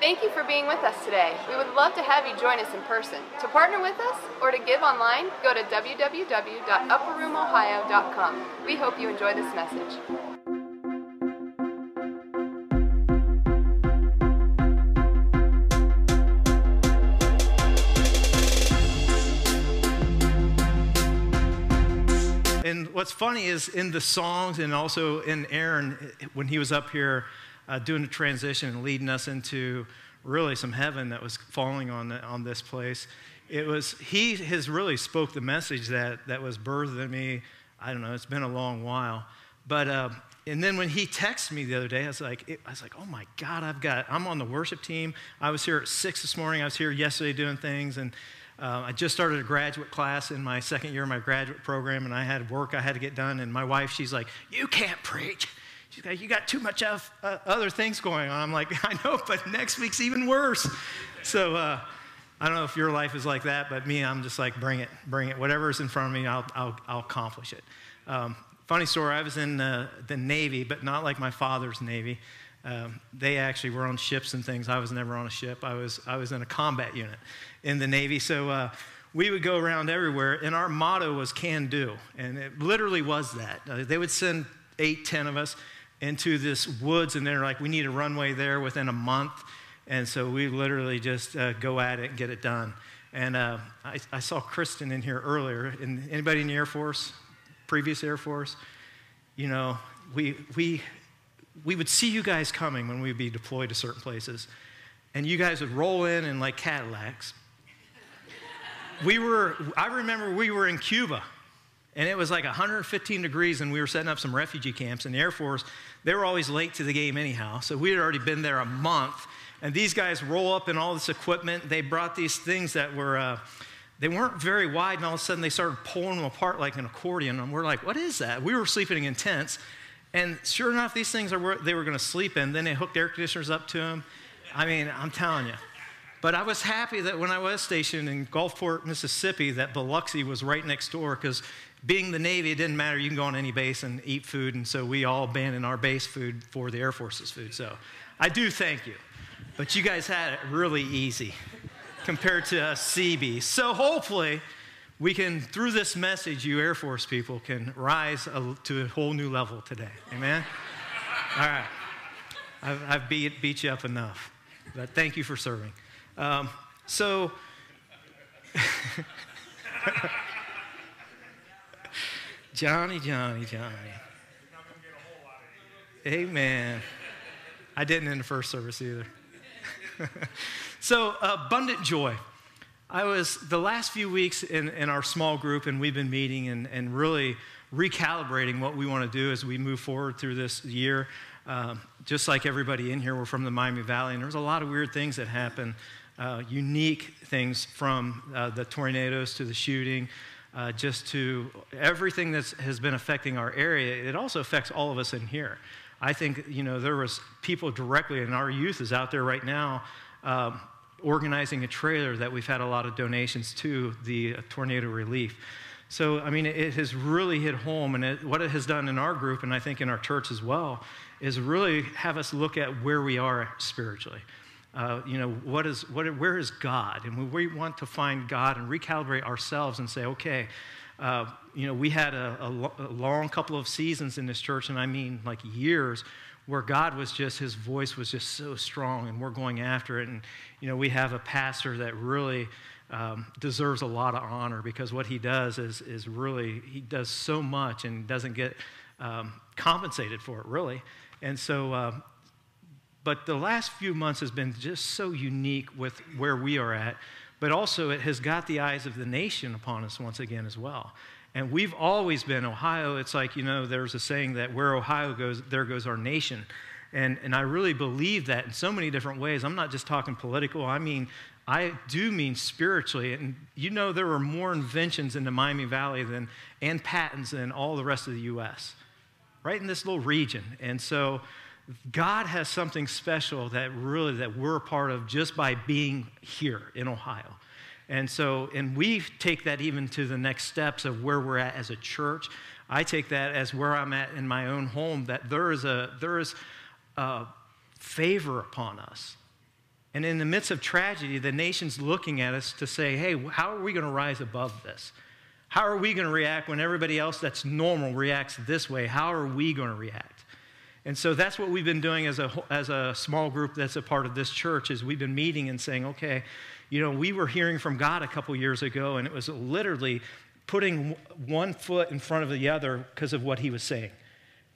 Thank you for being with us today. We would love to have you join us in person. To partner with us or to give online, go to www.upperroomohio.com. We hope you enjoy this message. And what's funny is in the songs and also in Aaron, when he was up here uh, doing the transition and leading us into really some heaven that was falling on, the, on this place, it was, he has really spoke the message that, that was birthed in me. I don't know, it's been a long while. But, uh, and then when he texted me the other day, I was like, it, I was like, oh my God, I've got, I'm on the worship team. I was here at six this morning. I was here yesterday doing things. And uh, I just started a graduate class in my second year of my graduate program, and I had work I had to get done. And my wife, she's like, You can't preach. She's like, You got too much of, uh, other things going on. I'm like, I know, but next week's even worse. So uh, I don't know if your life is like that, but me, I'm just like, Bring it, bring it. Whatever's in front of me, I'll, I'll, I'll accomplish it. Um, funny story I was in the Navy, but not like my father's Navy. Um, they actually were on ships and things. I was never on a ship. I was, I was in a combat unit in the Navy. So uh, we would go around everywhere, and our motto was can do. And it literally was that. Uh, they would send eight, ten of us into this woods, and they're like, we need a runway there within a month. And so we literally just uh, go at it and get it done. And uh, I, I, saw Kristen in here earlier. And anybody in the Air Force, previous Air Force? You know, we, we we would see you guys coming when we'd be deployed to certain places, and you guys would roll in in like Cadillacs. we were, I remember we were in Cuba, and it was like 115 degrees, and we were setting up some refugee camps. And the Air Force, they were always late to the game anyhow, so we had already been there a month. And these guys roll up in all this equipment. They brought these things that were, uh, they weren't very wide, and all of a sudden they started pulling them apart like an accordion. And we're like, what is that? We were sleeping in tents. And sure enough, these things are they were going to sleep in. Then they hooked air conditioners up to them. I mean, I'm telling you. But I was happy that when I was stationed in Gulfport, Mississippi, that Biloxi was right next door because being the Navy, it didn't matter. You can go on any base and eat food. And so we all abandoned our base food for the Air Force's food. So I do thank you. But you guys had it really easy compared to us Seabees. So hopefully, we can, through this message, you Air Force people can rise to a whole new level today. Amen? All right. I've, I've beat, beat, you up enough. But thank you for serving. Um, so, Johnny, Johnny, Johnny. Amen. I didn't in the first service either. so, abundant joy. I was the last few weeks in, in our small group, and we've been meeting and, and really recalibrating what we want to do as we move forward through this year. Um, just like everybody in here, we're from the Miami Valley, and there's a lot of weird things that happen, uh, unique things from uh, the tornadoes to the shooting, uh, just to everything that has been affecting our area. It also affects all of us in here. I think, you know, there was people directly, and our youth is out there right now. Um, organizing a trailer that we've had a lot of donations to the tornado relief. So, I mean, it has really hit home. And it, what it has done in our group, and I think in our church as well, is really have us look at where we are spiritually. Uh, you know, what is, what, where is God? And we want to find God and recalibrate ourselves and say, okay, uh, you know, we had a, a, a long couple of seasons in this church, and I mean like years, where God was just, his voice was just so strong, and we're going after it. And, you know, we have a pastor that really um, deserves a lot of honor because what he does is, is really, he does so much and doesn't get um, compensated for it, really. And so, uh, but the last few months has been just so unique with where we are at, but also it has got the eyes of the nation upon us once again as well. And we've always been Ohio. It's like, you know, there's a saying that where Ohio goes, there goes our nation. And, and I really believe that in so many different ways. I'm not just talking political, I mean, I do mean spiritually. And you know, there were more inventions in the Miami Valley than, and patents than all the rest of the U.S., right in this little region. And so God has something special that really, that we're a part of just by being here in Ohio. And so, and we take that even to the next steps of where we're at as a church. I take that as where I'm at in my own home, that there is a, there is a favor upon us. And in the midst of tragedy, the nation's looking at us to say, hey, how are we going to rise above this? How are we going to react when everybody else that's normal reacts this way? How are we going to react? And so that's what we've been doing as a, as a small group that's a part of this church is we've been meeting and saying, okay, you know, we were hearing from God a couple years ago, and it was literally putting one foot in front of the other because of what he was saying.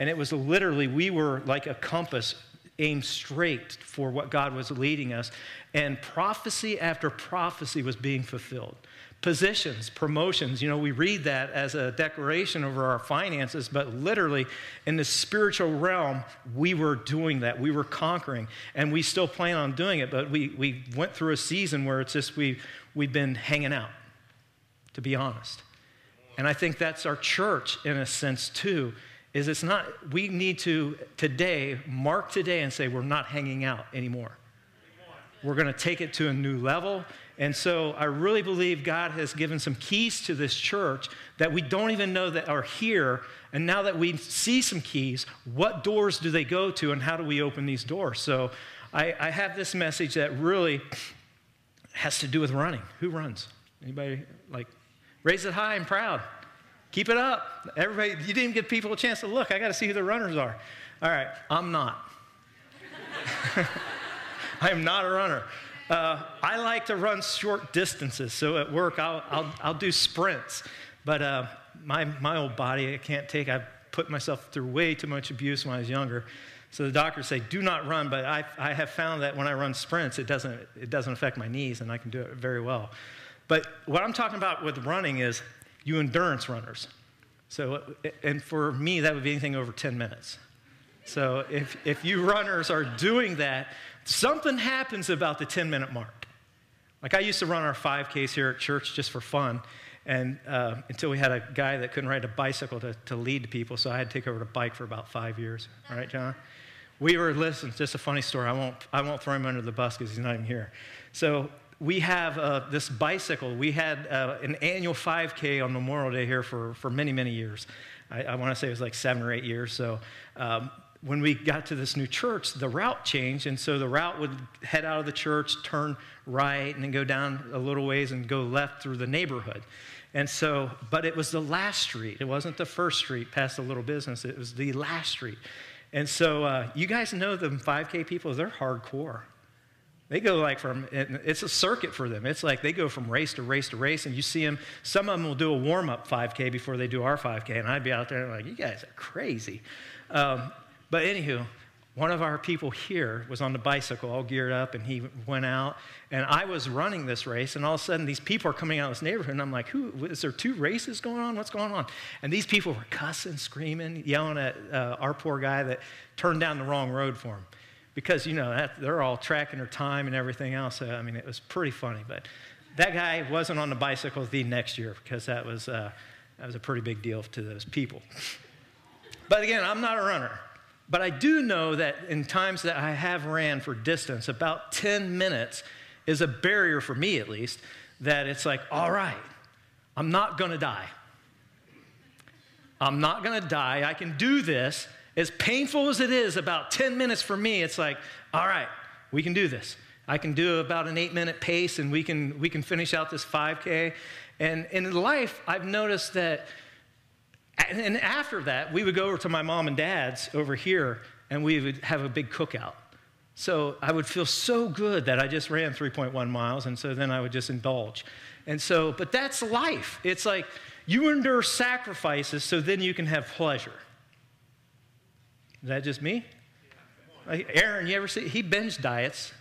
And it was literally, we were like a compass aimed straight for what God was leading us. And prophecy after prophecy was being fulfilled. Positions, promotions, you know, we read that as a declaration over our finances, but literally in the spiritual realm, we were doing that. We were conquering, and we still plan on doing it, but we, we went through a season where it's just we, we've been hanging out, to be honest. And I think that's our church in a sense too is it's not, we need to today, mark today and say, we're not hanging out anymore. We're going to take it to a new level. And so I really believe God has given some keys to this church that we don't even know that are here. And now that we see some keys, what doors do they go to and how do we open these doors? So I, I have this message that really has to do with running. Who runs? Anybody like raise it high and proud? Keep it up. Everybody, you didn't give people a chance to look. I got to see who the runners are. All right, I'm not. I am not a runner. Uh, I like to run short distances. So at work, I'll, I'll, I'll do sprints. But uh, my, my old body, I can't take, I've put myself through way too much abuse when I was younger. So the doctors say, do not run. But I, I have found that when I run sprints, it doesn't, it doesn't affect my knees, and I can do it very well. But what I'm talking about with running is you endurance runners. So, and for me, that would be anything over 10 minutes. So if, if you runners are doing that, something happens about the 10 minute mark. Like I used to run our 5Ks here at church just for fun. And uh, until we had a guy that couldn't ride a bicycle to, to lead people, so I had to take over the bike for about five years. All right, John? We were, listen, just a funny story. I won't, I won't throw him under the bus because he's not even here. So we have uh, this bicycle. We had uh, an annual 5K on Memorial Day here for, for many, many years. I, I want to say it was like seven or eight years. So um, when we got to this new church, the route changed. And so the route would head out of the church, turn right, and then go down a little ways and go left through the neighborhood. And so, but it was the last street. It wasn't the first street past the little business, it was the last street. And so, uh, you guys know the 5K people, they're hardcore. They go like from, it's a circuit for them. It's like they go from race to race to race, and you see them, some of them will do a warm up 5K before they do our 5K, and I'd be out there like, you guys are crazy. Um, but anywho, one of our people here was on the bicycle, all geared up, and he went out. And I was running this race, and all of a sudden, these people are coming out of this neighborhood, and I'm like, "Who? Is there two races going on? What's going on?" And these people were cussing, screaming, yelling at uh, our poor guy that turned down the wrong road for him because, you know, that, they're all tracking their time and everything else. So, I mean, it was pretty funny. But that guy wasn't on the bicycle the next year because that was, uh, that was a pretty big deal to those people. But again, I'm not a runner. But I do know that in times that I have ran for distance, about 10 minutes is a barrier for me at least, that it's like, all right, I'm not gonna die. I'm not gonna die. I can do this. As painful as it is, about 10 minutes for me, it's like, all right, we can do this. I can do about an eight minute pace and we can, we can finish out this 5K. And, and in life, I've noticed that, and after that, we would go over to my mom and dad's over here and we would have a big cookout. So I would feel so good that I just ran 3.1 miles, and so then I would just indulge. And so, but that's life. It's like you endure sacrifices so then you can have pleasure. Is that just me? Like Aaron, you ever see? He binge diets,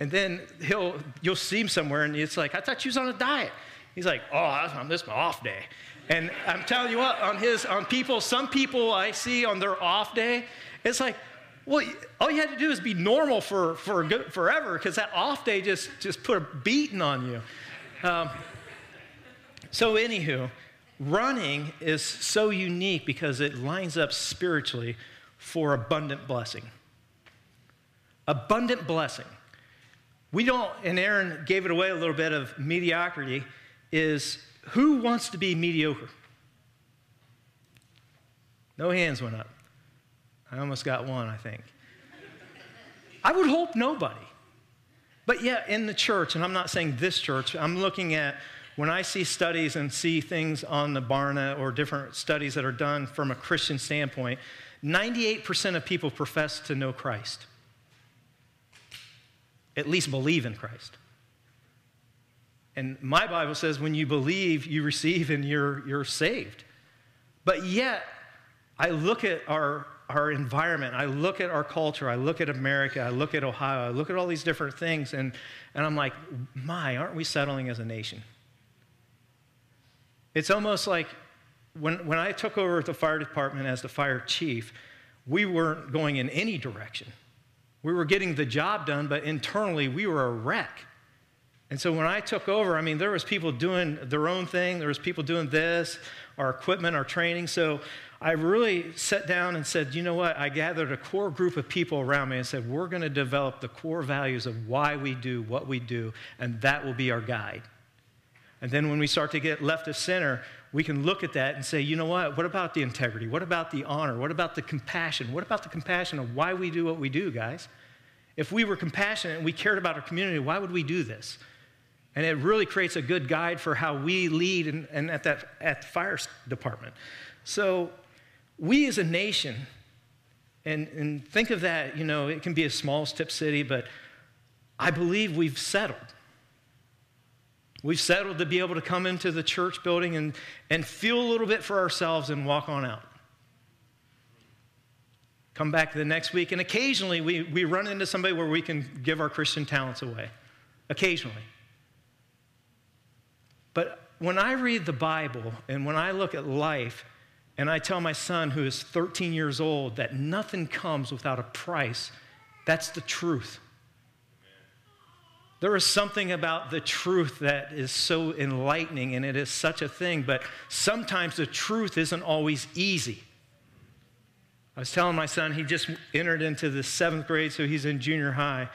and then he'll you'll see him somewhere, and it's like, I thought you was on a diet. He's like, Oh, I'm this my off day. And I'm telling you what, on his on people, some people I see on their off day, it's like, well, all you had to do is be normal for, for good, forever because that off day just, just put a beating on you. Um, so, anywho, running is so unique because it lines up spiritually for abundant blessing. Abundant blessing. We don't, and Aaron gave it away a little bit of mediocrity, is who wants to be mediocre? No hands went up. I almost got one, I think. I would hope nobody. But yeah, in the church, and I'm not saying this church, I'm looking at when I see studies and see things on the Barna or different studies that are done from a Christian standpoint, 98% of people profess to know Christ, at least believe in Christ. And my Bible says when you believe, you receive and you're, you're saved. But yet, I look at our, our environment, I look at our culture, I look at America, I look at Ohio, I look at all these different things, and, and I'm like, my, aren't we settling as a nation? It's almost like when, when I took over the fire department as the fire chief, we weren't going in any direction. We were getting the job done, but internally we were a wreck. And so when I took over, I mean, there was people doing their own thing. There was people doing this, our equipment, our training. So I really sat down and said, you know what? I gathered a core group of people around me and said, we're going to develop the core values of why we do what we do, and that will be our guide. And then when we start to get left of center, we can look at that and say, you know what? What about the integrity? What about the honor? What about the compassion? What about the compassion of why we do what we do, guys? If we were compassionate and we cared about our community, why would we do this? And it really creates a good guide for how we lead and, and at, that, at the fire department. So we as a nation, and, and think of that, you know, it can be a small Tipp City, but I believe we've settled. We've settled to be able to come into the church building and, and feel a little bit for ourselves and walk on out. Come back the next week, and occasionally we, we run into somebody where we can give our Christian talents away. Occasionally. But when I read the Bible and when I look at life, and I tell my son, who is 13 years old, that nothing comes without a price, that's the truth. There is something about the truth that is so enlightening, and it is such a thing, but sometimes the truth isn't always easy. I was telling my son, he just entered into the seventh grade, so he's in junior high.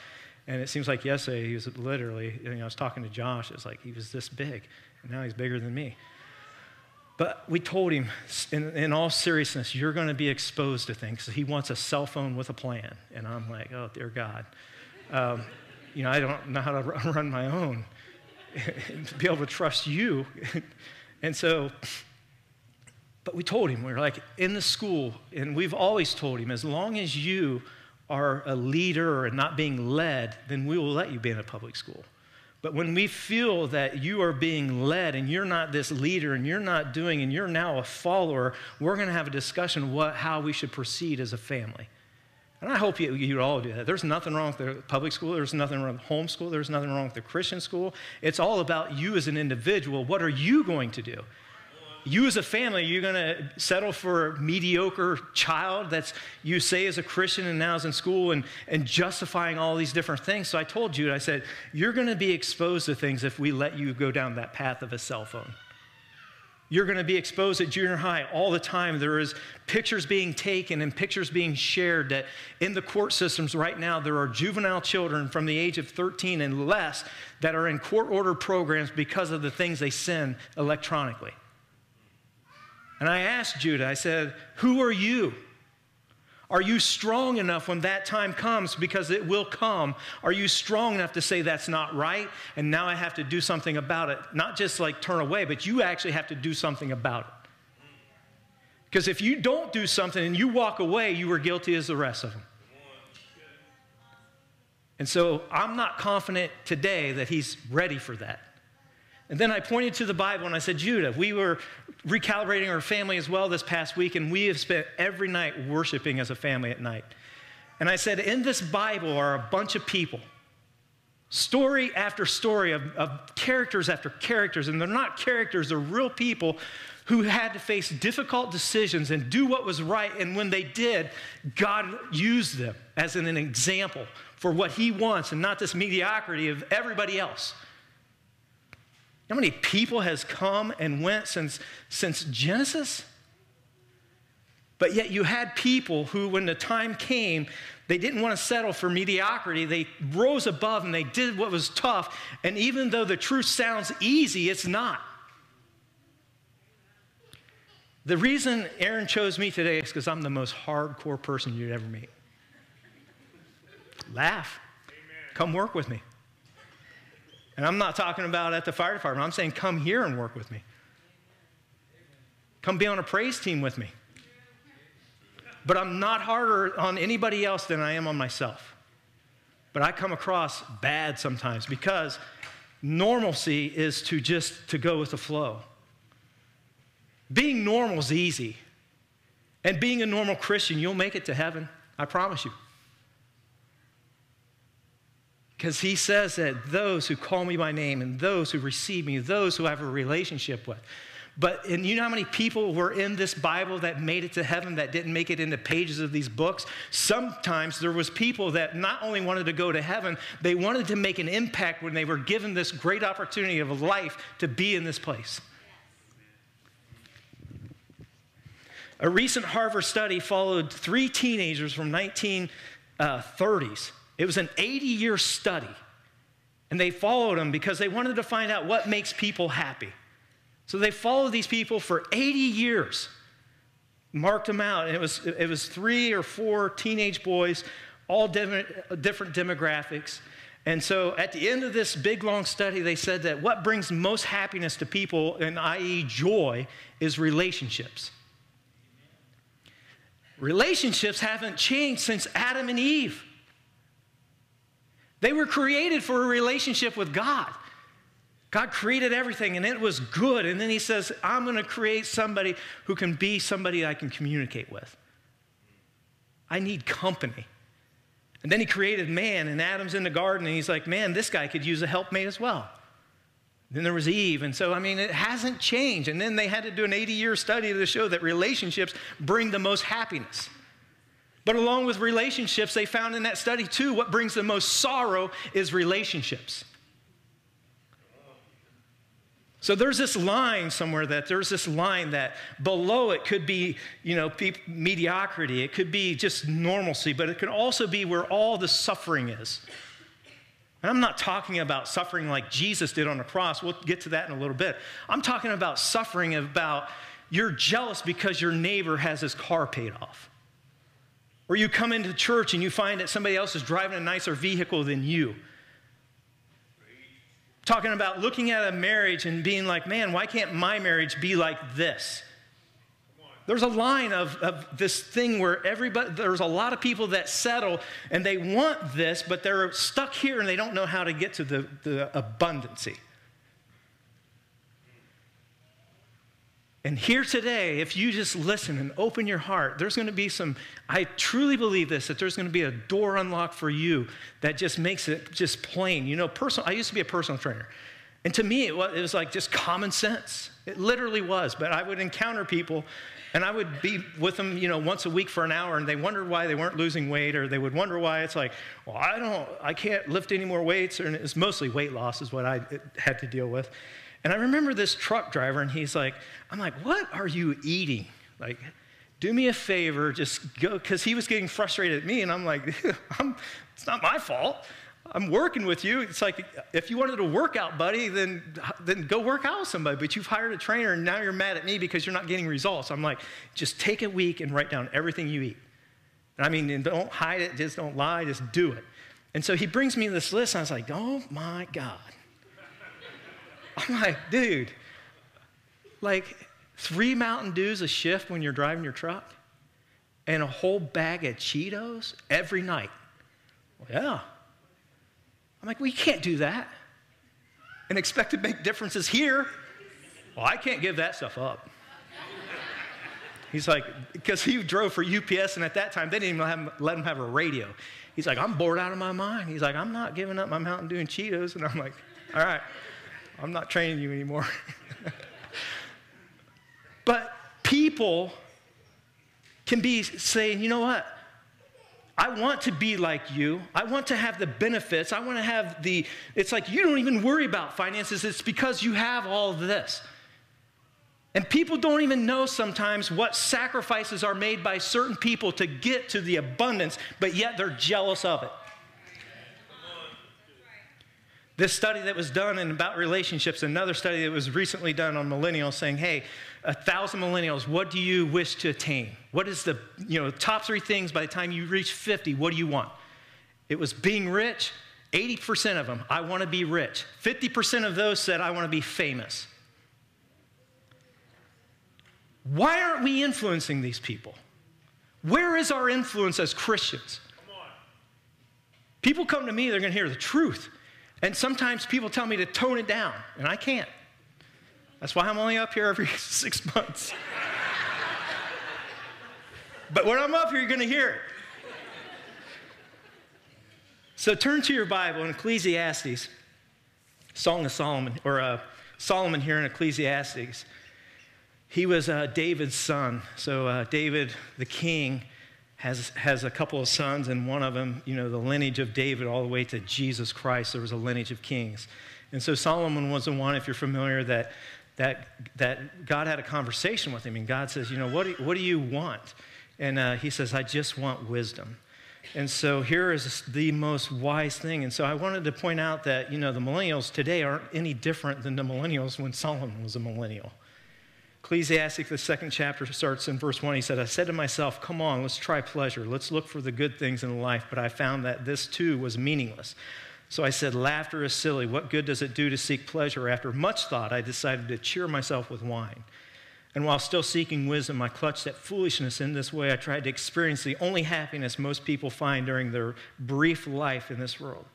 And it seems like yesterday he was literally, you know, I was talking to Josh, it was like he was this big, now he's bigger than me. But we told him, in, in all seriousness, you're going to be exposed to things. He wants a cell phone with a plan. And I'm like, oh, dear God. Um, you know, I don't know how to run my own. to be able to trust you. and so, but we told him, we were like, in the school, and we've always told him, as long as you are a leader and not being led, then we will let you be in a public school. But when we feel that you are being led and you're not this leader and you're not doing and you're now a follower, we're going to have a discussion what how we should proceed as a family. And I hope you, you all do that. There's nothing wrong with the public school. There's nothing wrong with homeschool. There's nothing wrong with the Christian school. It's all about you as an individual. What are you going to do? You as a family, you're going to settle for a mediocre child that's you say is a Christian and now is in school and, and justifying all these different things. So I told Jude, I said, you're going to be exposed to things if we let you go down that path of a cell phone. You're going to be exposed at junior high all the time. There is pictures being taken and pictures being shared that in the court systems right now, there are juvenile children from the age of 13 and less that are in court order programs because of the things they send electronically. And I asked Judah, I said, Who are you? Are you strong enough when that time comes? Because it will come. Are you strong enough to say that's not right and now I have to do something about it? Not just like turn away, but you actually have to do something about it. Because if you don't do something and you walk away, you were guilty as the rest of them. And so I'm not confident today that he's ready for that. And then I pointed to the Bible and I said, Judah, we were recalibrating our family as well this past week, and we have spent every night worshiping as a family at night. And I said, in this Bible are a bunch of people, story after story of, of characters after characters, and they're not characters, they're real people who had to face difficult decisions and do what was right. And when they did, God used them as an, an example for what He wants and not this mediocrity of everybody else. How many people has come and went since, since Genesis? But yet you had people who, when the time came, they didn't want to settle for mediocrity. They rose above and they did what was tough. And even though the truth sounds easy, it's not. The reason Aaron chose me today is because I'm the most hardcore person you'd ever meet. Laugh. Amen. Come work with me. And I'm not talking about at the fire department. I'm saying come here and work with me. Come be on a praise team with me. But I'm not harder on anybody else than I am on myself. But I come across bad sometimes because normalcy is to just to go with the flow. Being normal is easy. And being a normal Christian, you'll make it to heaven. I promise you. Because he says that those who call me by name and those who receive me, those who I have a relationship with, but and you know how many people were in this Bible that made it to heaven that didn't make it into pages of these books? Sometimes there was people that not only wanted to go to heaven, they wanted to make an impact when they were given this great opportunity of life to be in this place. A recent Harvard study followed three teenagers from 1930s. It was an 80 year study. And they followed them because they wanted to find out what makes people happy. So they followed these people for 80 years, marked them out. And it was, it was three or four teenage boys, all different demographics. And so at the end of this big long study, they said that what brings most happiness to people, and i.e., joy, is relationships. Relationships haven't changed since Adam and Eve. They were created for a relationship with God. God created everything and it was good. And then he says, I'm going to create somebody who can be somebody I can communicate with. I need company. And then he created man, and Adam's in the garden, and he's like, man, this guy could use a helpmate as well. Then there was Eve. And so, I mean, it hasn't changed. And then they had to do an 80 year study to show that relationships bring the most happiness. But along with relationships, they found in that study too, what brings the most sorrow is relationships. So there's this line somewhere that there's this line that below it could be, you know, mediocrity. It could be just normalcy, but it could also be where all the suffering is. And I'm not talking about suffering like Jesus did on the cross. We'll get to that in a little bit. I'm talking about suffering about you're jealous because your neighbor has his car paid off. Or you come into church and you find that somebody else is driving a nicer vehicle than you talking about looking at a marriage and being like, man, why can't my marriage be like this? There's a line of, of this thing where everybody, there's a lot of people that settle and they want this, but they're stuck here and they don't know how to get to the, the abundancy. And here today, if you just listen and open your heart, there's going to be some, I truly believe this, that there's going to be a door unlocked for you that just makes it just plain. You know, personal, I used to be a personal trainer. And to me, it was, like just common sense. It literally was. But I would encounter people and I would be with them, you know, once a week for an hour, and they wondered why they weren't losing weight, or they would wonder why it's like, well, I don't, I can't lift any more weights, and it's mostly weight loss is what I had to deal with. And I remember this truck driver, and he's like, I'm like, what are you eating? Like, do me a favor, just go, because he was getting frustrated at me, and I'm like, I'm, it's not my fault. I'm working with you. It's like, if you wanted to work out, buddy, then, then go work out with somebody. But you've hired a trainer, and now you're mad at me because you're not getting results. I'm like, just take a week and write down everything you eat. And I mean, don't hide it, just don't lie, just do it. And so he brings me this list, and I was like, oh my God. I'm like, dude, like three Mountain Dews a shift when you're driving your truck and a whole bag of Cheetos every night. Well, yeah. I'm like, well, can't do that and expect to make differences here. Well, I can't give that stuff up. He's like, because he drove for UPS, and at that time, they didn't even have, let him have a radio. He's like, I'm bored out of my mind. He's like, I'm not giving up my Mountain Dew and Cheetos. And I'm like, all right. I'm not training you anymore. but people can be saying, you know what? I want to be like you. I want to have the benefits. I want to have the, it's like you don't even worry about finances. It's because you have all this. And people don't even know sometimes what sacrifices are made by certain people to get to the abundance, but yet they're jealous of it. This study that was done in about relationships, another study that was recently done on millennials saying, hey, a thousand millennials, what do you wish to attain? What is the you know, top three things by the time you reach 50, what do you want? It was being rich, 80% of them, I want to be rich. 50% of those said, I want to be famous. Why aren't we influencing these people? Where is our influence as Christians? People come to me, they're going to hear the truth. And sometimes people tell me to tone it down, and I can't. That's why I'm only up here every six months. but when I'm up here, you're going to hear it. So turn to your Bible in Ecclesiastes, Song of Solomon, or uh, Solomon here in Ecclesiastes. He was uh, David's son. So uh, David, the king, has, has a couple of sons, and one of them, you know, the lineage of David all the way to Jesus Christ, there was a lineage of kings. And so Solomon was the one, if you're familiar, that, that, that God had a conversation with him. And God says, You know, what do, what do you want? And uh, he says, I just want wisdom. And so here is the most wise thing. And so I wanted to point out that, you know, the millennials today aren't any different than the millennials when Solomon was a millennial. Ecclesiastic, the second chapter starts in verse 1. He said, I said to myself, Come on, let's try pleasure. Let's look for the good things in life. But I found that this too was meaningless. So I said, Laughter is silly. What good does it do to seek pleasure? After much thought, I decided to cheer myself with wine. And while still seeking wisdom, I clutched at foolishness in this way. I tried to experience the only happiness most people find during their brief life in this world.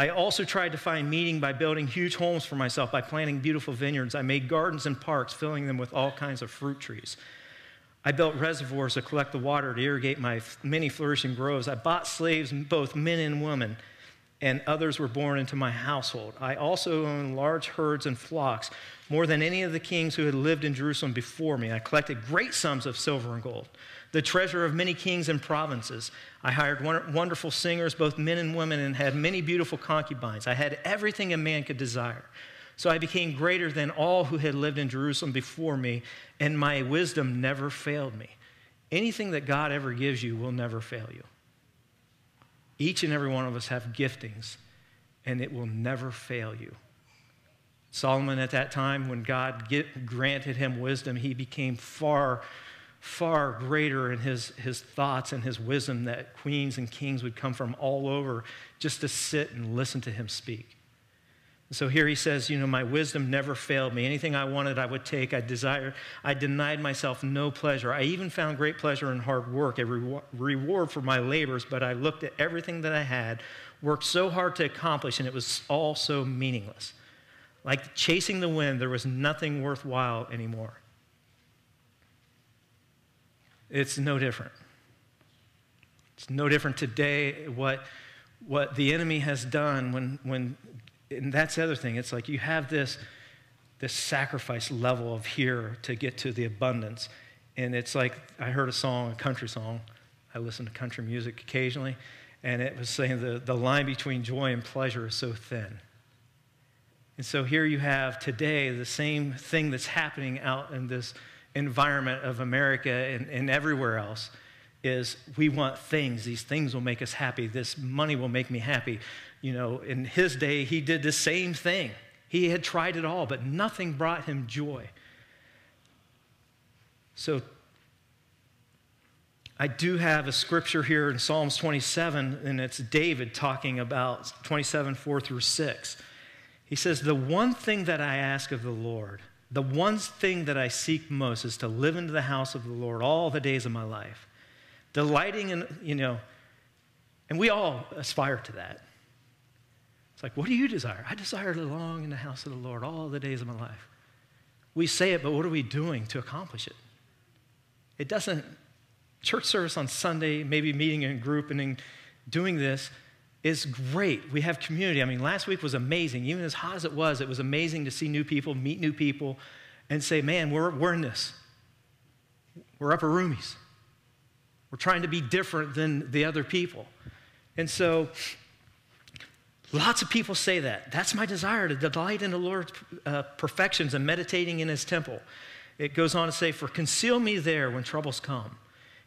I also tried to find meaning by building huge homes for myself, by planting beautiful vineyards. I made gardens and parks, filling them with all kinds of fruit trees. I built reservoirs to collect the water to irrigate my many flourishing groves. I bought slaves, both men and women, and others were born into my household. I also owned large herds and flocks, more than any of the kings who had lived in Jerusalem before me. I collected great sums of silver and gold the treasure of many kings and provinces. I hired wonderful singers, both men and women, and had many beautiful concubines. I had everything a man could desire. So I became greater than all who had lived in Jerusalem before me, and my wisdom never failed me. Anything that God ever gives you will never fail you. Each and every one of us have giftings, and it will never fail you. Solomon, at that time, when God get, granted him wisdom, he became far far greater in his, his thoughts and his wisdom that queens and kings would come from all over just to sit and listen to him speak. so here he says, You know, my wisdom never failed me. Anything I wanted, I would take. I desired, I denied myself no pleasure. I even found great pleasure in hard work, a re- reward for my labors, but I looked at everything that I had, worked so hard to accomplish, and it was all so meaningless. Like chasing the wind, there was nothing worthwhile anymore. It's no different. It's no different today what, what the enemy has done when, when, and that's the other thing. It's like you have this, this sacrifice level of here to get to the abundance. And it's like I heard a song, a country song. I listen to country music occasionally, and it was saying the, the line between joy and pleasure is so thin. And so here you have today the same thing that's happening out in this environment of America and, and everywhere else is we want things. These things will make us happy. This money will make me happy. You know, in his day, he did the same thing. He had tried it all, but nothing brought him joy. So, I do have a scripture here in Psalms 27, and it's David talking about 27, 4 through 6. He says, The one thing that I ask of the Lord, the one thing that I seek most is to live into the house of the Lord all the days of my life, delighting in, you know, and we all aspire to that. It's like, what do you desire? I desire to long in the house of the Lord all the days of my life. We say it, but what are we doing to accomplish it? It doesn't, church service on Sunday, maybe meeting in group and doing this is great. We have community. I mean, last week was amazing. Even as hot as it was, it was amazing to see new people, meet new people, and say, man, we're, we're in this. We're upper roomies. We're trying to be different than the other people. And so, lots of people say that. That's my desire to delight in the Lord's uh, perfections and meditating in his temple. It goes on to say, For conceal me there when troubles come.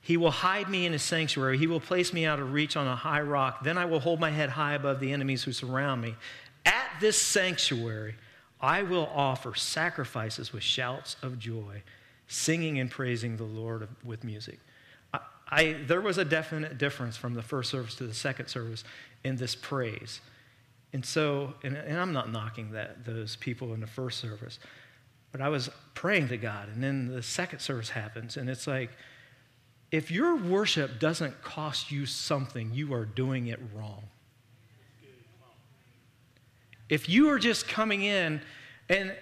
He will hide me in his sanctuary. He will place me out of reach on a high rock. Then I will hold my head high above the enemies who surround me. At this sanctuary, I will offer sacrifices with shouts of joy, singing and praising the Lord with music. I, I, there was a definite difference from the first service to the second service in this praise. And so, and, and I'm not knocking that, those people in the first service, but I was praying to God, and then the second service happens, and it's like, if your worship doesn't cost you something, you are doing it wrong. If you are just coming in, and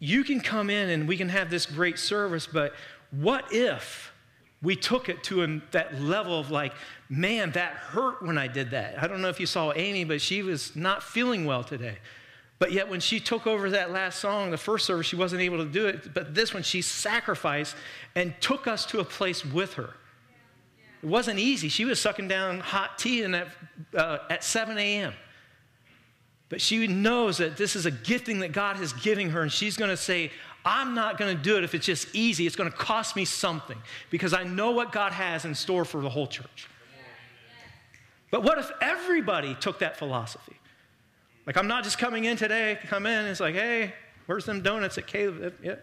you can come in and we can have this great service, but what if we took it to that level of like, man, that hurt when I did that. I don't know if you saw Amy, but she was not feeling well today. But yet, when she took over that last song, the first service, she wasn't able to do it. But this one, she sacrificed and took us to a place with her. It wasn't easy. She was sucking down hot tea in that, uh, at 7 a.m. But she knows that this is a gifting that God is giving her, and she's going to say, I'm not going to do it if it's just easy. It's going to cost me something because I know what God has in store for the whole church. But what if everybody took that philosophy? Like, I'm not just coming in today, come in, it's like, hey, where's them donuts at Caleb? Yeah.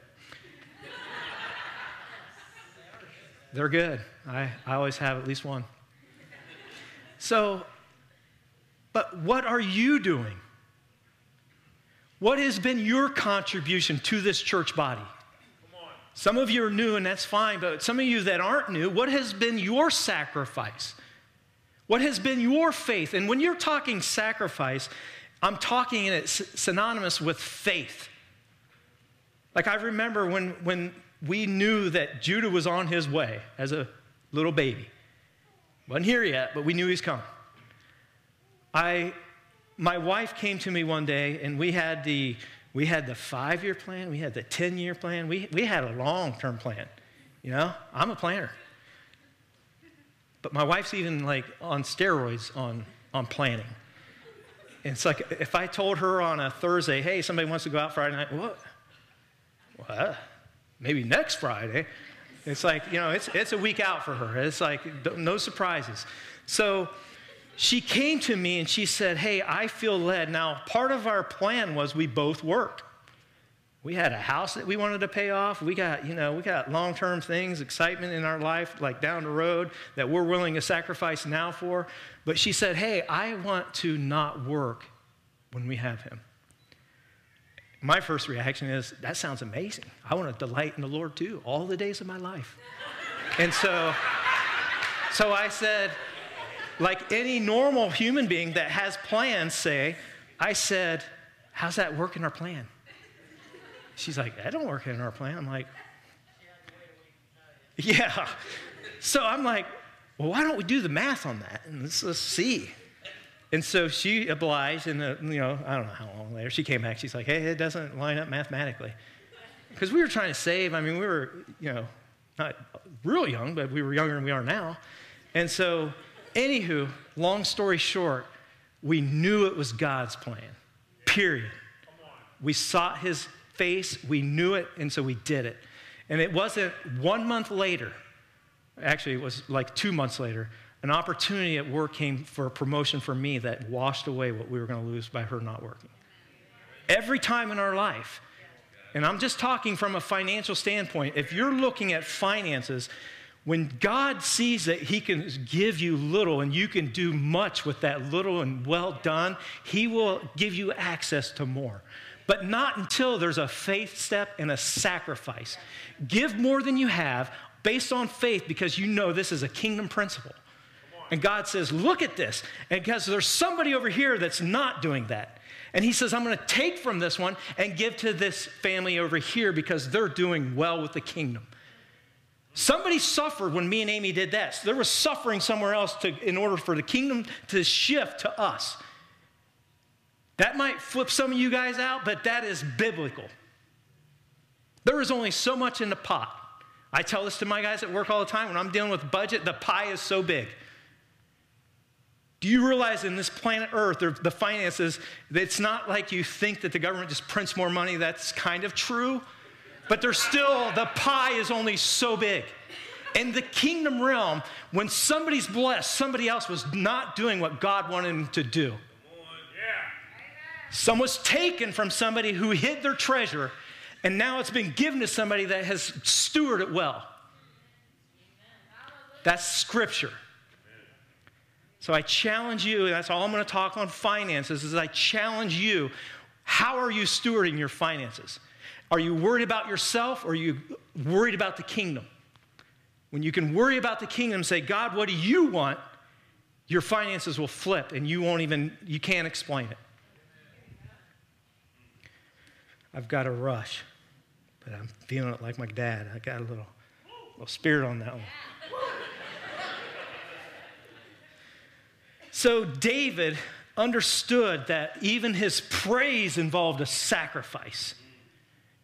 They're good. I, I always have at least one. So, but what are you doing? What has been your contribution to this church body? Some of you are new, and that's fine, but some of you that aren't new, what has been your sacrifice? What has been your faith? And when you're talking sacrifice, I'm talking in it synonymous with faith. Like I remember when, when we knew that Judah was on his way as a little baby. Wasn't here yet, but we knew he's coming. I my wife came to me one day and we had the we had the five year plan, we had the 10 year plan, we, we had a long term plan. You know, I'm a planner. But my wife's even like on steroids on, on planning. And it's like if I told her on a Thursday, hey, somebody wants to go out Friday night, what? What? Maybe next Friday. It's like, you know, it's, it's a week out for her. It's like no surprises. So she came to me and she said, Hey, I feel led. Now, part of our plan was we both work. We had a house that we wanted to pay off. We got, you know, we got long-term things, excitement in our life, like down the road that we're willing to sacrifice now for. But she said, Hey, I want to not work when we have him. My first reaction is, that sounds amazing. I want to delight in the Lord too, all the days of my life. and so, so I said, like any normal human being that has plans say, I said, How's that work in our plan? She's like, That don't work in our plan. I'm like, Yeah. So I'm like, Well, why don't we do the math on that? And let's, let's see. And so she obliged, and uh, you know, I don't know how long later, she came back. She's like, Hey, it doesn't line up mathematically. Because we were trying to save. I mean, we were, you know, not real young, but we were younger than we are now. And so Anywho, long story short, we knew it was God's plan, period. We sought his face, we knew it, and so we did it. And it wasn't one month later, actually, it was like two months later, an opportunity at work came for a promotion for me that washed away what we were going to lose by her not working. Every time in our life, and I'm just talking from a financial standpoint, if you're looking at finances, when God sees that He can give you little and you can do much with that little and well done, He will give you access to more. But not until there's a faith step and a sacrifice. Give more than you have based on faith because you know this is a kingdom principle. And God says, Look at this. And because there's somebody over here that's not doing that. And He says, I'm going to take from this one and give to this family over here because they're doing well with the kingdom. Somebody suffered when me and Amy did that. So there was suffering somewhere else to, in order for the kingdom to shift to us. That might flip some of you guys out, but that is biblical. There is only so much in the pot. I tell this to my guys at work all the time. When I'm dealing with budget, the pie is so big. Do you realize in this planet Earth, or the finances, it's not like you think that the government just prints more money. That's kind of true. But there's still, the pie is only so big. In the kingdom realm, when somebody's blessed, somebody else was not doing what God wanted them to do. Some was taken from somebody who hid their treasure, and now it's been given to somebody that has stewarded it well. That's scripture. So I challenge you, and that's all I'm going to talk on finances, is I challenge you, how are you stewarding your finances? Are you worried about yourself or are you worried about the kingdom? When you can worry about the kingdom, say, God, what do you want? Your finances will flip and you won't even, you can't explain it. I've got a rush, but I'm feeling it like my dad. I got a little, little spirit on that one. So David understood that even his praise involved a sacrifice.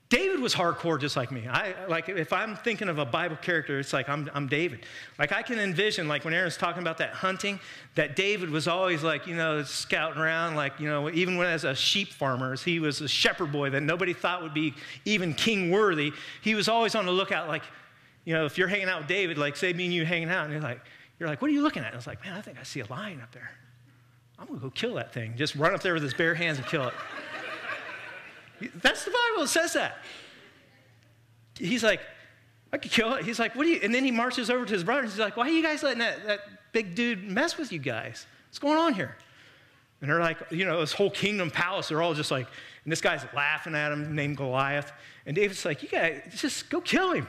David was hardcore just like me. I, like if I'm thinking of a Bible character, it's like I'm, I'm David. Like I can envision, like when Aaron's talking about that hunting, that David was always like, you know, scouting around, like, you know, even when as a sheep farmer, he was a shepherd boy that nobody thought would be even king worthy. He was always on the lookout, like, you know, if you're hanging out with David, like say me and you hanging out, and you're like, you're like, what are you looking at? And I was like, man, I think I see a lion up there. I'm gonna go kill that thing. Just run up there with his bare hands and kill it. That's the Bible. Says that. He's like, I could kill it. He's like, what do you? And then he marches over to his brother. He's like, why are you guys letting that, that big dude mess with you guys? What's going on here? And they're like, you know, this whole kingdom palace, they're all just like, and this guy's laughing at him, named Goliath. And David's like, you guys, just go kill him.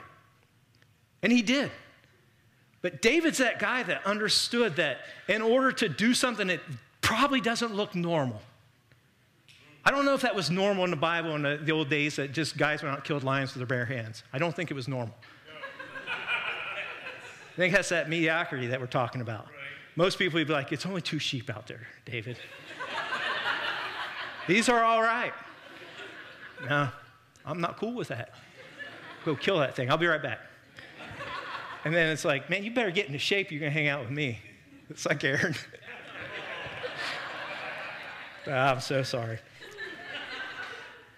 And he did. But David's that guy that understood that in order to do something that probably doesn't look normal, I don't know if that was normal in the Bible in the, the old days that just guys went out and killed lions with their bare hands. I don't think it was normal. I think that's that mediocrity that we're talking about. Right. Most people would be like, it's only two sheep out there, David. These are all right. No, I'm not cool with that. Go kill that thing. I'll be right back. And then it's like, man, you better get into shape. You're going to hang out with me. It's like Aaron. oh, I'm so sorry.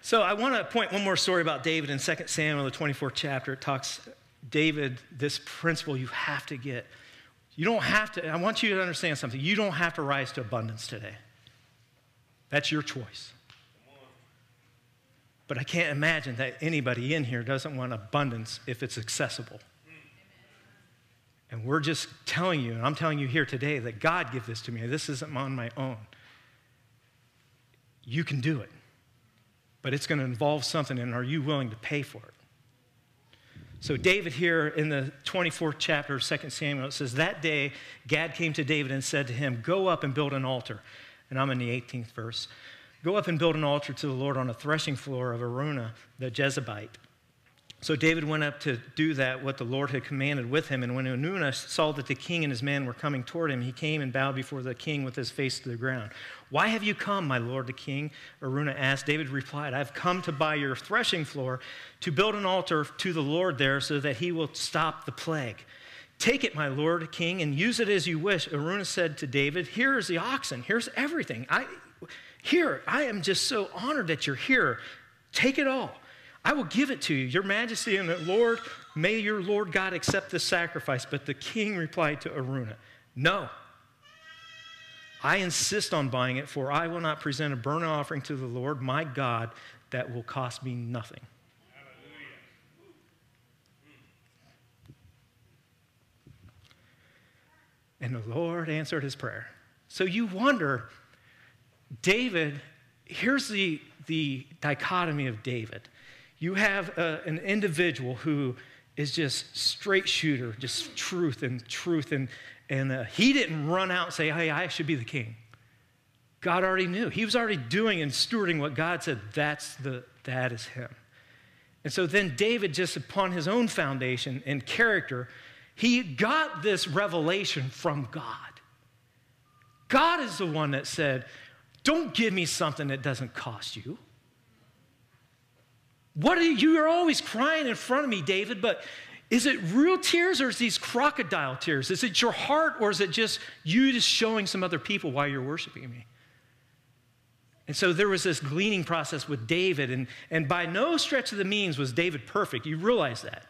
So I want to point one more story about David in 2 Samuel, the 24th chapter. It talks, David, this principle you have to get. You don't have to, I want you to understand something. You don't have to rise to abundance today. That's your choice. But I can't imagine that anybody in here doesn't want abundance if it's accessible. And we're just telling you, and I'm telling you here today, that God gave this to me. This isn't on my own. You can do it but it's going to involve something, and are you willing to pay for it? So, David here in the 24th chapter of 2 Samuel, it says, That day Gad came to David and said to him, Go up and build an altar. And I'm in the 18th verse. Go up and build an altar to the Lord on a threshing floor of Araunah the Jebusite. So David went up to do that, what the Lord had commanded with him. And when Araunah saw that the king and his men were coming toward him, he came and bowed before the king with his face to the ground. Why have you come, my lord the king? Araunah asked. David replied, I've come to buy your threshing floor to build an altar to the Lord there so that he will stop the plague. Take it, my lord king, and use it as you wish. Araunah said to David, Here is the oxen. Here's everything. I, here, I am just so honored that you're here. Take it all. I will give it to you, your majesty, and the Lord, may your Lord God accept this sacrifice. But the king replied to Araunah, No. I insist on buying it, for I will not present a burnt offering to the Lord my God that will cost me nothing. And the Lord answered his prayer. So you wonder, David, here's the, the dichotomy of David you have a, an individual who is just straight shooter, just truth and truth. And, and uh, he didn't run out and say, hey, I should be the king. God already knew. He was already doing and stewarding what God said. That's the, that is him. And so then David, just upon his own foundation and character, he got this revelation from God. God is the one that said, Don't give me something that doesn't cost you. What are you, you are always crying in front of me, David, but is it real tears or is these crocodile tears? Is it your heart or is it just you just showing some other people why you're worshiping me? And so there was this gleaning process with David, and, and by no stretch of the means was David perfect. You realize that.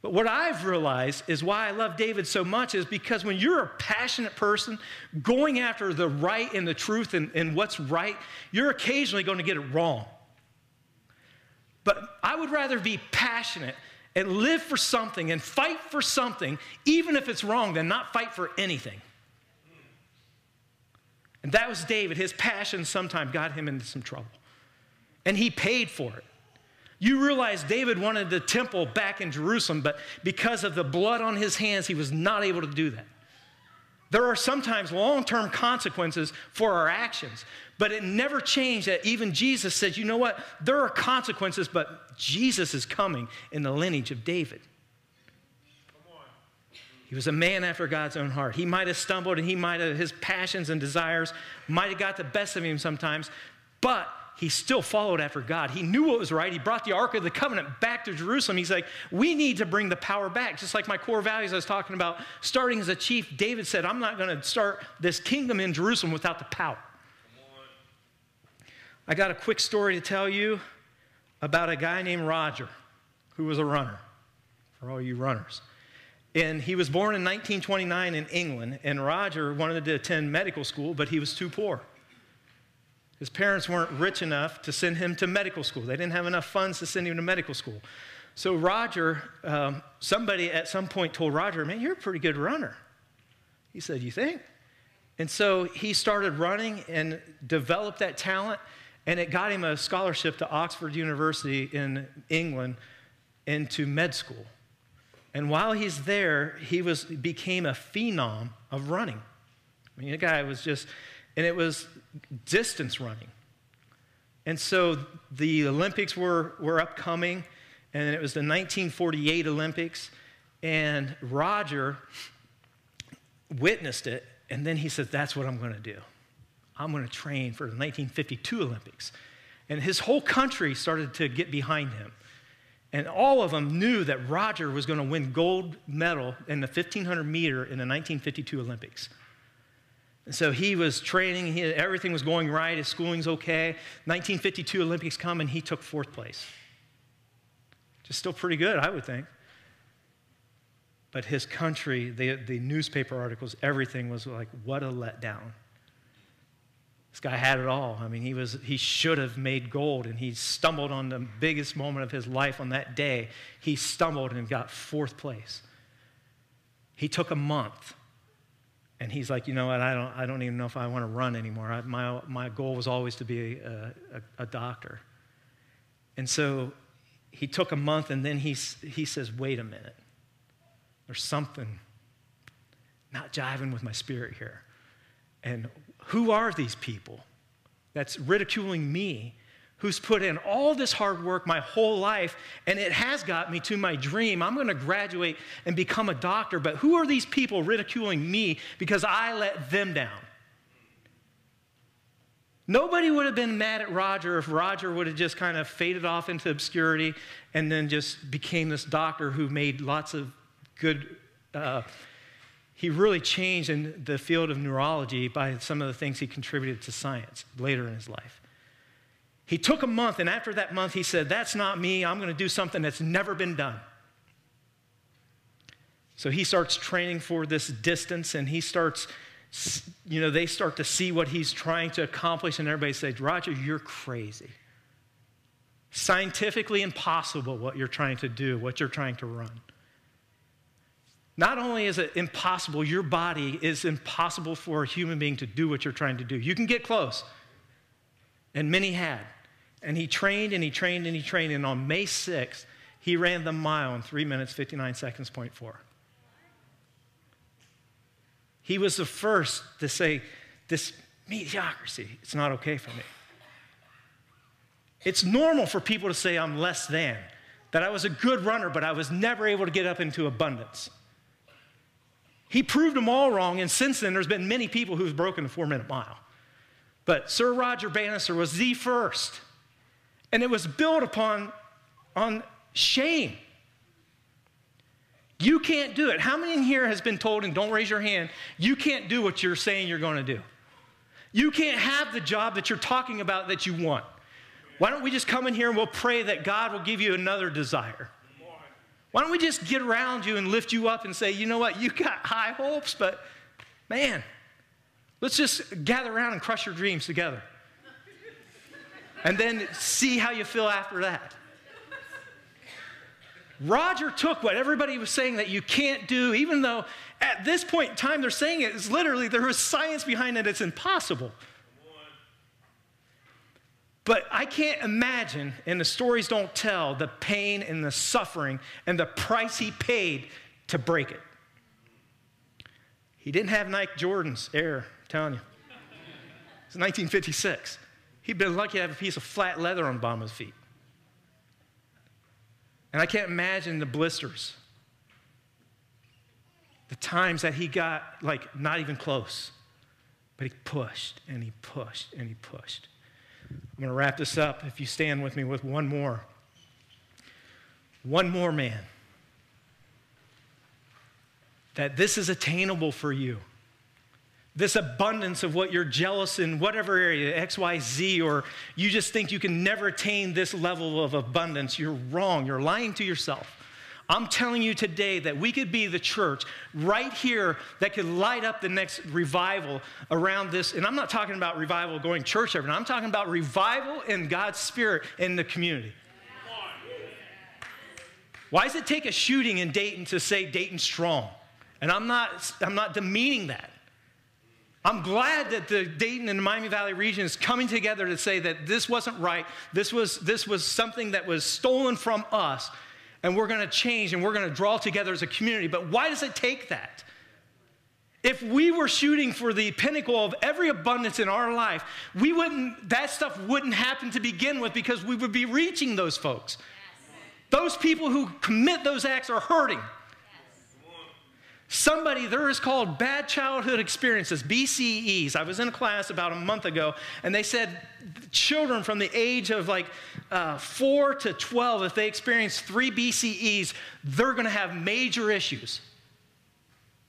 But what I've realized is why I love David so much is because when you're a passionate person going after the right and the truth and, and what's right, you're occasionally going to get it wrong. But I would rather be passionate and live for something and fight for something, even if it's wrong, than not fight for anything. And that was David. His passion sometimes got him into some trouble. And he paid for it. You realize David wanted the temple back in Jerusalem, but because of the blood on his hands, he was not able to do that. There are sometimes long term consequences for our actions, but it never changed that even Jesus said, you know what? There are consequences, but Jesus is coming in the lineage of David. He was a man after God's own heart. He might have stumbled and he might have, his passions and desires might have got the best of him sometimes, but he still followed after God. He knew what was right. He brought the Ark of the Covenant back to Jerusalem. He's like, we need to bring the power back. Just like my core values I was talking about, starting as a chief, David said, I'm not going to start this kingdom in Jerusalem without the power. I got a quick story to tell you about a guy named Roger who was a runner, for all you runners. And he was born in 1929 in England, and Roger wanted to attend medical school, but he was too poor. His parents weren't rich enough to send him to medical school. They didn't have enough funds to send him to medical school. So, Roger, um, somebody at some point told Roger, Man, you're a pretty good runner. He said, You think? And so he started running and developed that talent, and it got him a scholarship to Oxford University in England into med school. And while he's there, he was, became a phenom of running. I mean, the guy was just, and it was distance running. And so the Olympics were, were upcoming, and it was the 1948 Olympics, and Roger witnessed it, and then he said, That's what I'm going to do. I'm going to train for the 1952 Olympics. And his whole country started to get behind him. And all of them knew that Roger was going to win gold medal in the 1500 meter in the 1952 Olympics. And so he was training, he, everything was going right, his schooling's okay. 1952 Olympics come, and he took fourth place. Just still pretty good, I would think. But his country, the, the newspaper articles, everything was like, what a letdown. This guy had it all. I mean, he, was, he should have made gold, and he stumbled on the biggest moment of his life on that day. He stumbled and got fourth place. He took a month and he's like, you know what, I don't, I don't even know if I want to run anymore. I, my, my goal was always to be a, a, a, doctor. And so he took a month and then he, he says, wait a minute. There's something not jiving with my spirit here. And who are these people that's ridiculing me who's put in all this hard work my whole life, and it has got me to my dream. I'm going to graduate and become a doctor, but who are these people ridiculing me because I let them down? Nobody would have been mad at Roger if Roger would have just kind of faded off into obscurity and then just became this doctor who made lots of good. Uh, he really changed in the field of neurology by some of the things he contributed to science later in his life. He took a month, and after that month, he said, That's not me. I'm going to do something that's never been done. So he starts training for this distance, and he starts, you know, they start to see what he's trying to accomplish, and everybody says, Roger, you're crazy. Scientifically impossible what you're trying to do, what you're trying to run. Not only is it impossible, your body is impossible for a human being to do what you're trying to do. You can get close, and many had. And he trained and he trained and he trained. And on May 6th, he ran the mile in 3 minutes, 59 seconds, point four. He was the first to say, This mediocrity, it's not okay for me. It's normal for people to say I'm less than, that I was a good runner, but I was never able to get up into abundance. He proved them all wrong, and since then, there's been many people who've broken the four minute mile. But Sir Roger Bannister was the first and it was built upon on shame. You can't do it. How many in here has been told, and don't raise your hand, you can't do what you're saying you're going to do? You can't have the job that you're talking about that you want. Why don't we just come in here and we'll pray that God will give you another desire? Why don't we just get around you and lift you up and say, you know what, you got high hopes, but man, let's just gather around and crush your dreams together and then see how you feel after that. Roger took what everybody was saying that you can't do, even though at this point in time they're saying it is literally there is science behind it, it's impossible. But I can't imagine, and the stories don't tell, the pain and the suffering and the price he paid to break it. He didn't have Nike Jordans, air, I'm telling you. It's 1956. He'd been lucky to have a piece of flat leather on his feet. And I can't imagine the blisters, the times that he got like not even close. But he pushed and he pushed and he pushed. I'm going to wrap this up if you stand with me with one more. One more man. That this is attainable for you. This abundance of what you're jealous in, whatever area, X, Y, Z, or you just think you can never attain this level of abundance, you're wrong. You're lying to yourself. I'm telling you today that we could be the church right here that could light up the next revival around this. And I'm not talking about revival going church every night, I'm talking about revival in God's Spirit in the community. Why does it take a shooting in Dayton to say Dayton strong? And I'm not, I'm not demeaning that. I'm glad that the Dayton and the Miami Valley region is coming together to say that this wasn't right. This was, this was something that was stolen from us and we're going to change and we're going to draw together as a community. But why does it take that? If we were shooting for the pinnacle of every abundance in our life, we wouldn't, that stuff wouldn't happen to begin with because we would be reaching those folks. Those people who commit those acts are hurting. Somebody, there is called bad childhood experiences, BCEs. I was in a class about a month ago, and they said children from the age of like uh, 4 to 12, if they experience three BCEs, they're going to have major issues.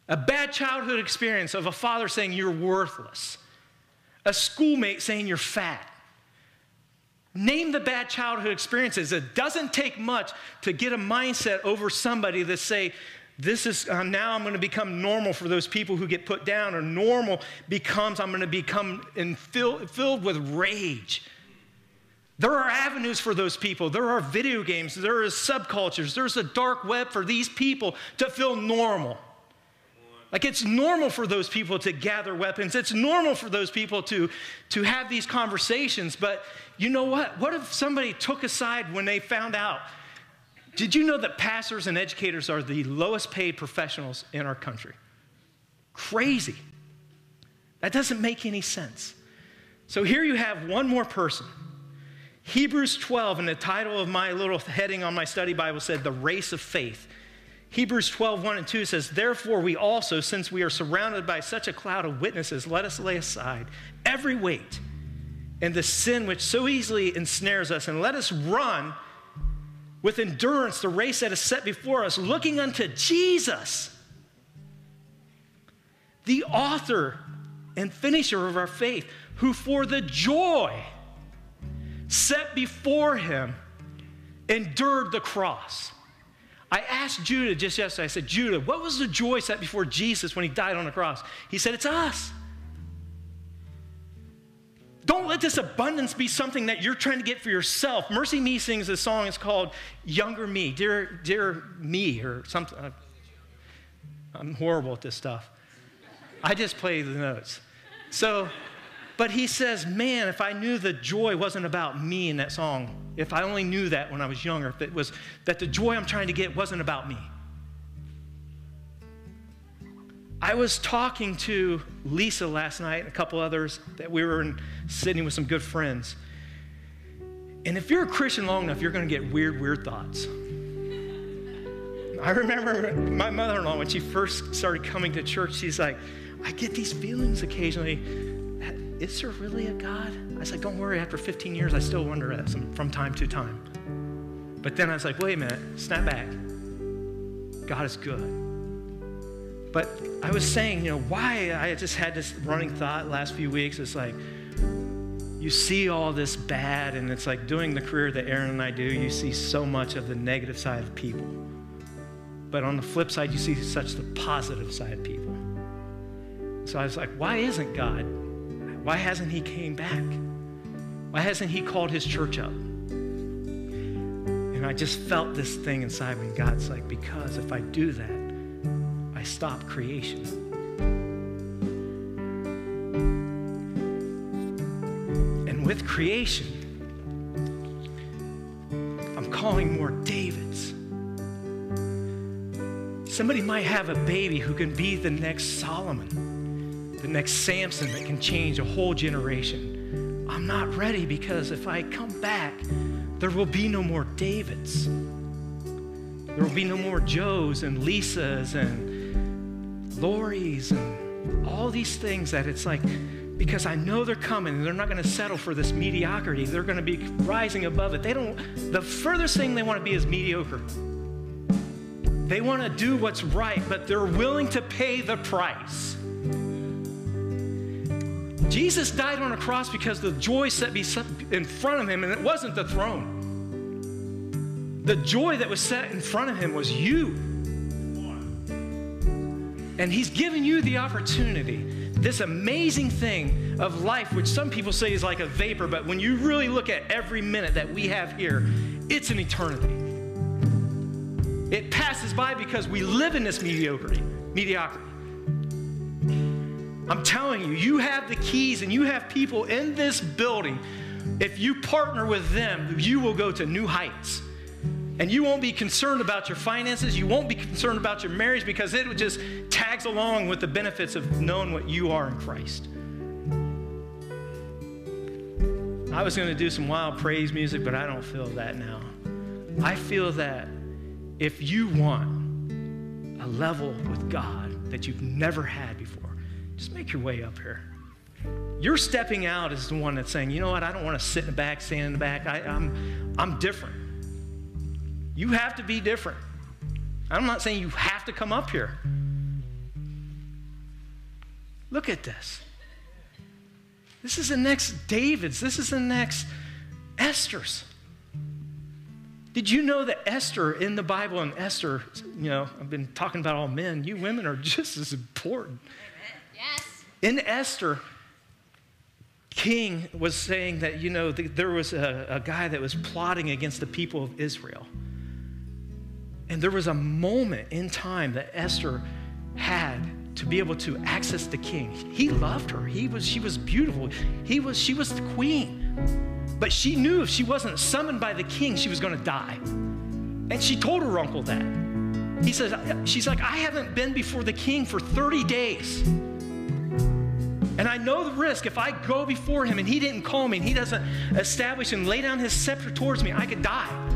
A bad childhood experience of a father saying you're worthless, a schoolmate saying you're fat. Name the bad childhood experiences. It doesn't take much to get a mindset over somebody that say, this is uh, now I'm going to become normal for those people who get put down, or normal becomes I'm going to become fill, filled with rage. There are avenues for those people. There are video games. There is subcultures. There's a dark web for these people to feel normal. Like it's normal for those people to gather weapons. It's normal for those people to, to have these conversations. But you know what? What if somebody took a side when they found out did you know that pastors and educators are the lowest paid professionals in our country? Crazy. That doesn't make any sense. So here you have one more person. Hebrews 12, and the title of my little heading on my study Bible said, The Race of Faith. Hebrews 12, 1 and 2 says, Therefore, we also, since we are surrounded by such a cloud of witnesses, let us lay aside every weight and the sin which so easily ensnares us, and let us run with endurance the race that is set before us, looking unto Jesus, the author and finisher of our faith, who for the joy set before him endured the cross. I asked Judah just yesterday, I said, Judah, what was the joy set before Jesus when he died on the cross? He said, It's us. Don't let this abundance be something that you're trying to get for yourself. MercyMe sings a song, it's called Younger Me, Dear, Dear Me, or something. I'm horrible at this stuff. I just play the notes. So, but he says, man, if I knew the joy wasn't about me in that song, if I only knew that when I was younger, if it was that the joy I'm trying to get wasn't about me. I was talking to Lisa last night and a couple others that we were in, Sydney with some good friends. And if you're a Christian long enough, you're going to get weird, weird thoughts. I remember my mother in law, when she first started coming to church, she's like, I get these feelings occasionally. Is there really a God? I was like, don't worry, after 15 years, I still wonder that from time to time. But then I was like, wait a minute, snap back. God is good. But I was saying, you know, why I just had this running thought last few weeks. It's like, you see all this bad, and it's like doing the career that Aaron and I do, you see so much of the negative side of people. But on the flip side, you see such the positive side of people. So I was like, why isn't God? Why hasn't He came back? Why hasn't He called His church up? And I just felt this thing inside me. God's like, because if I do that, stop creation. And with creation, I'm calling more Davids. Somebody might have a baby who can be the next Solomon, the next Samson that can change a whole generation. I'm not ready because if I come back, there will be no more Davids. There will be no more Joes and Lisas and Loris and all these things that it's like, because I know they're coming and they're not going to settle for this mediocrity. They're going to be rising above it. They don't, the furthest thing they want to be is mediocre. They want to do what's right, but they're willing to pay the price. Jesus died on a cross because the joy set in front of him, and it wasn't the throne. The joy that was set in front of him was you. And he's given you the opportunity, this amazing thing of life, which some people say is like a vapor, but when you really look at every minute that we have here, it's an eternity. It passes by because we live in this mediocrity, mediocrity. I'm telling you, you have the keys and you have people in this building. If you partner with them, you will go to new heights. And you won't be concerned about your finances. You won't be concerned about your marriage because it just tags along with the benefits of knowing what you are in Christ. I was going to do some wild praise music, but I don't feel that now. I feel that if you want a level with God that you've never had before, just make your way up here. You're stepping out as the one that's saying, you know what, I don't want to sit in the back, stand in the back. I, I'm, I'm different. You have to be different. I'm not saying you have to come up here. Look at this. This is the next David's. This is the next Esther's. Did you know that Esther in the Bible and Esther, you know, I've been talking about all men, you women are just as important. Yes. In Esther, King was saying that, you know, the, there was a, a guy that was plotting against the people of Israel. And there was a moment in time that Esther had to be able to access the king. He loved her. He was, she was beautiful. He was, she was the queen. But she knew if she wasn't summoned by the king, she was going to die. And she told her uncle that. He says, she's like, I haven't been before the king for 30 days. And I know the risk. If I go before him and he didn't call me and he doesn't establish and lay down his scepter towards me, I could die.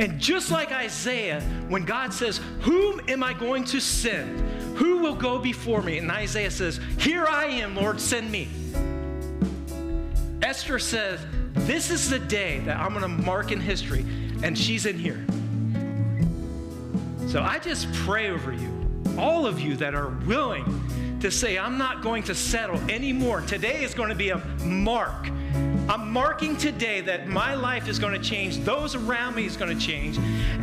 And just like Isaiah, when God says, Whom am I going to send? Who will go before me? And Isaiah says, Here I am, Lord, send me. Esther says, This is the day that I'm going to mark in history, and she's in here. So I just pray over you, all of you that are willing to say, I'm not going to settle anymore. Today is going to be a mark. I'm marking today that my life is going to change, those around me is going to change,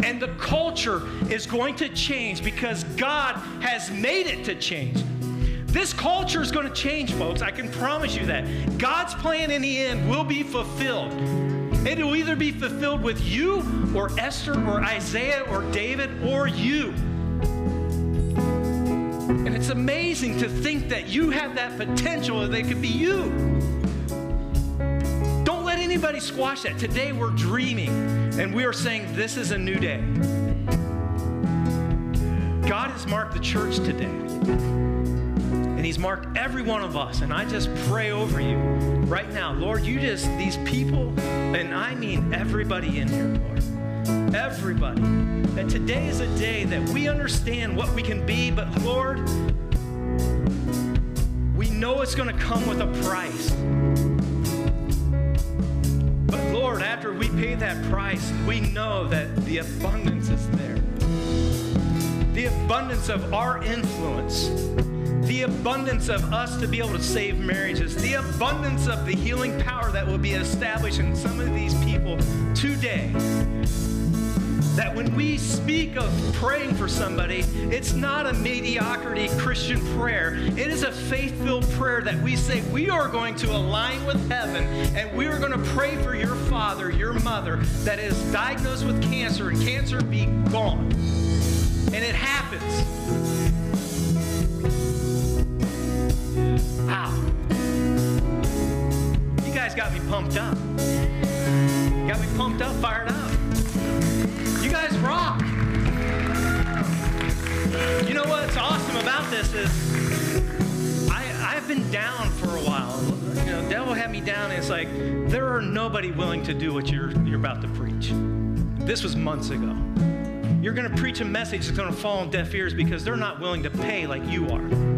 and the culture is going to change because God has made it to change. This culture is going to change, folks. I can promise you that. God's plan in the end will be fulfilled. It will either be fulfilled with you or Esther or Isaiah or David or you. And it's amazing to think that you have that potential that they could be you. Anybody squash that. Today we're dreaming and we are saying this is a new day. God has marked the church today. And He's marked every one of us. And I just pray over you right now. Lord, you just, these people, and I mean everybody in here, Lord everybody that today is a day that we understand what we can be, but Lord, we know it's going to come with a price. After we pay that price, we know that the abundance is there. The abundance of our influence. The abundance of us to be able to save marriages, the abundance of the healing power that will be established in some of these people today that when we speak of praying for somebody, it's not a mediocrity Christian prayer. It is a faith filled prayer that we say we are going to align with heaven and we are going to pray for your father, your mother that is diagnosed with cancer and cancer be gone. And it happens. Wow. You guys got me pumped up. Got me pumped up, fired up. Guys rock. You know what's awesome about this is I, I've been down for a while. You know, devil had me down, and it's like there are nobody willing to do what you're you're about to preach. This was months ago. You're going to preach a message that's going to fall on deaf ears because they're not willing to pay like you are.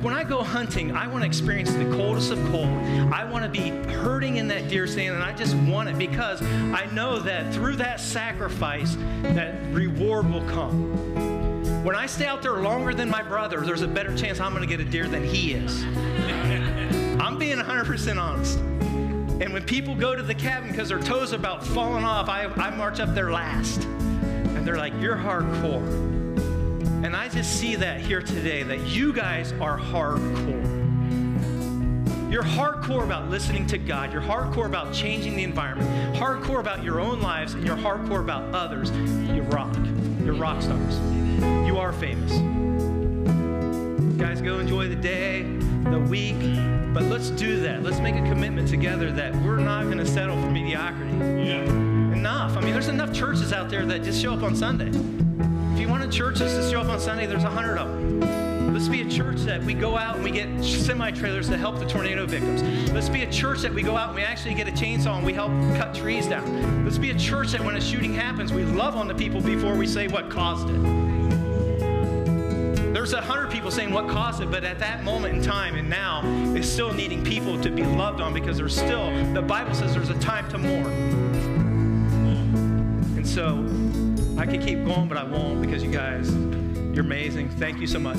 Like when I go hunting, I want to experience the coldest of cold. I want to be hurting in that deer stand, and I just want it because I know that through that sacrifice, that reward will come. When I stay out there longer than my brother, there's a better chance I'm going to get a deer than he is. I'm being 100% honest. And when people go to the cabin because their toes are about falling off, I, I march up there last. And they're like, You're hardcore. And I just see that here today that you guys are hardcore. You're hardcore about listening to God. You're hardcore about changing the environment. Hardcore about your own lives, and you're hardcore about others. You rock. You're rock stars. You are famous. Guys, go enjoy the day, the week, but let's do that. Let's make a commitment together that we're not going to settle for mediocrity. Yeah. Enough. I mean, there's enough churches out there that just show up on Sunday. If you wanted churches to show up on Sunday, there's a hundred of them. Let's be a church that we go out and we get semi trailers to help the tornado victims. Let's be a church that we go out and we actually get a chainsaw and we help cut trees down. Let's be a church that when a shooting happens, we love on the people before we say what caused it. There's a hundred people saying what caused it, but at that moment in time and now, is still needing people to be loved on because there's still, the Bible says there's a time to mourn. And so I could keep going, but I won't because you guys, you're amazing. Thank you so much.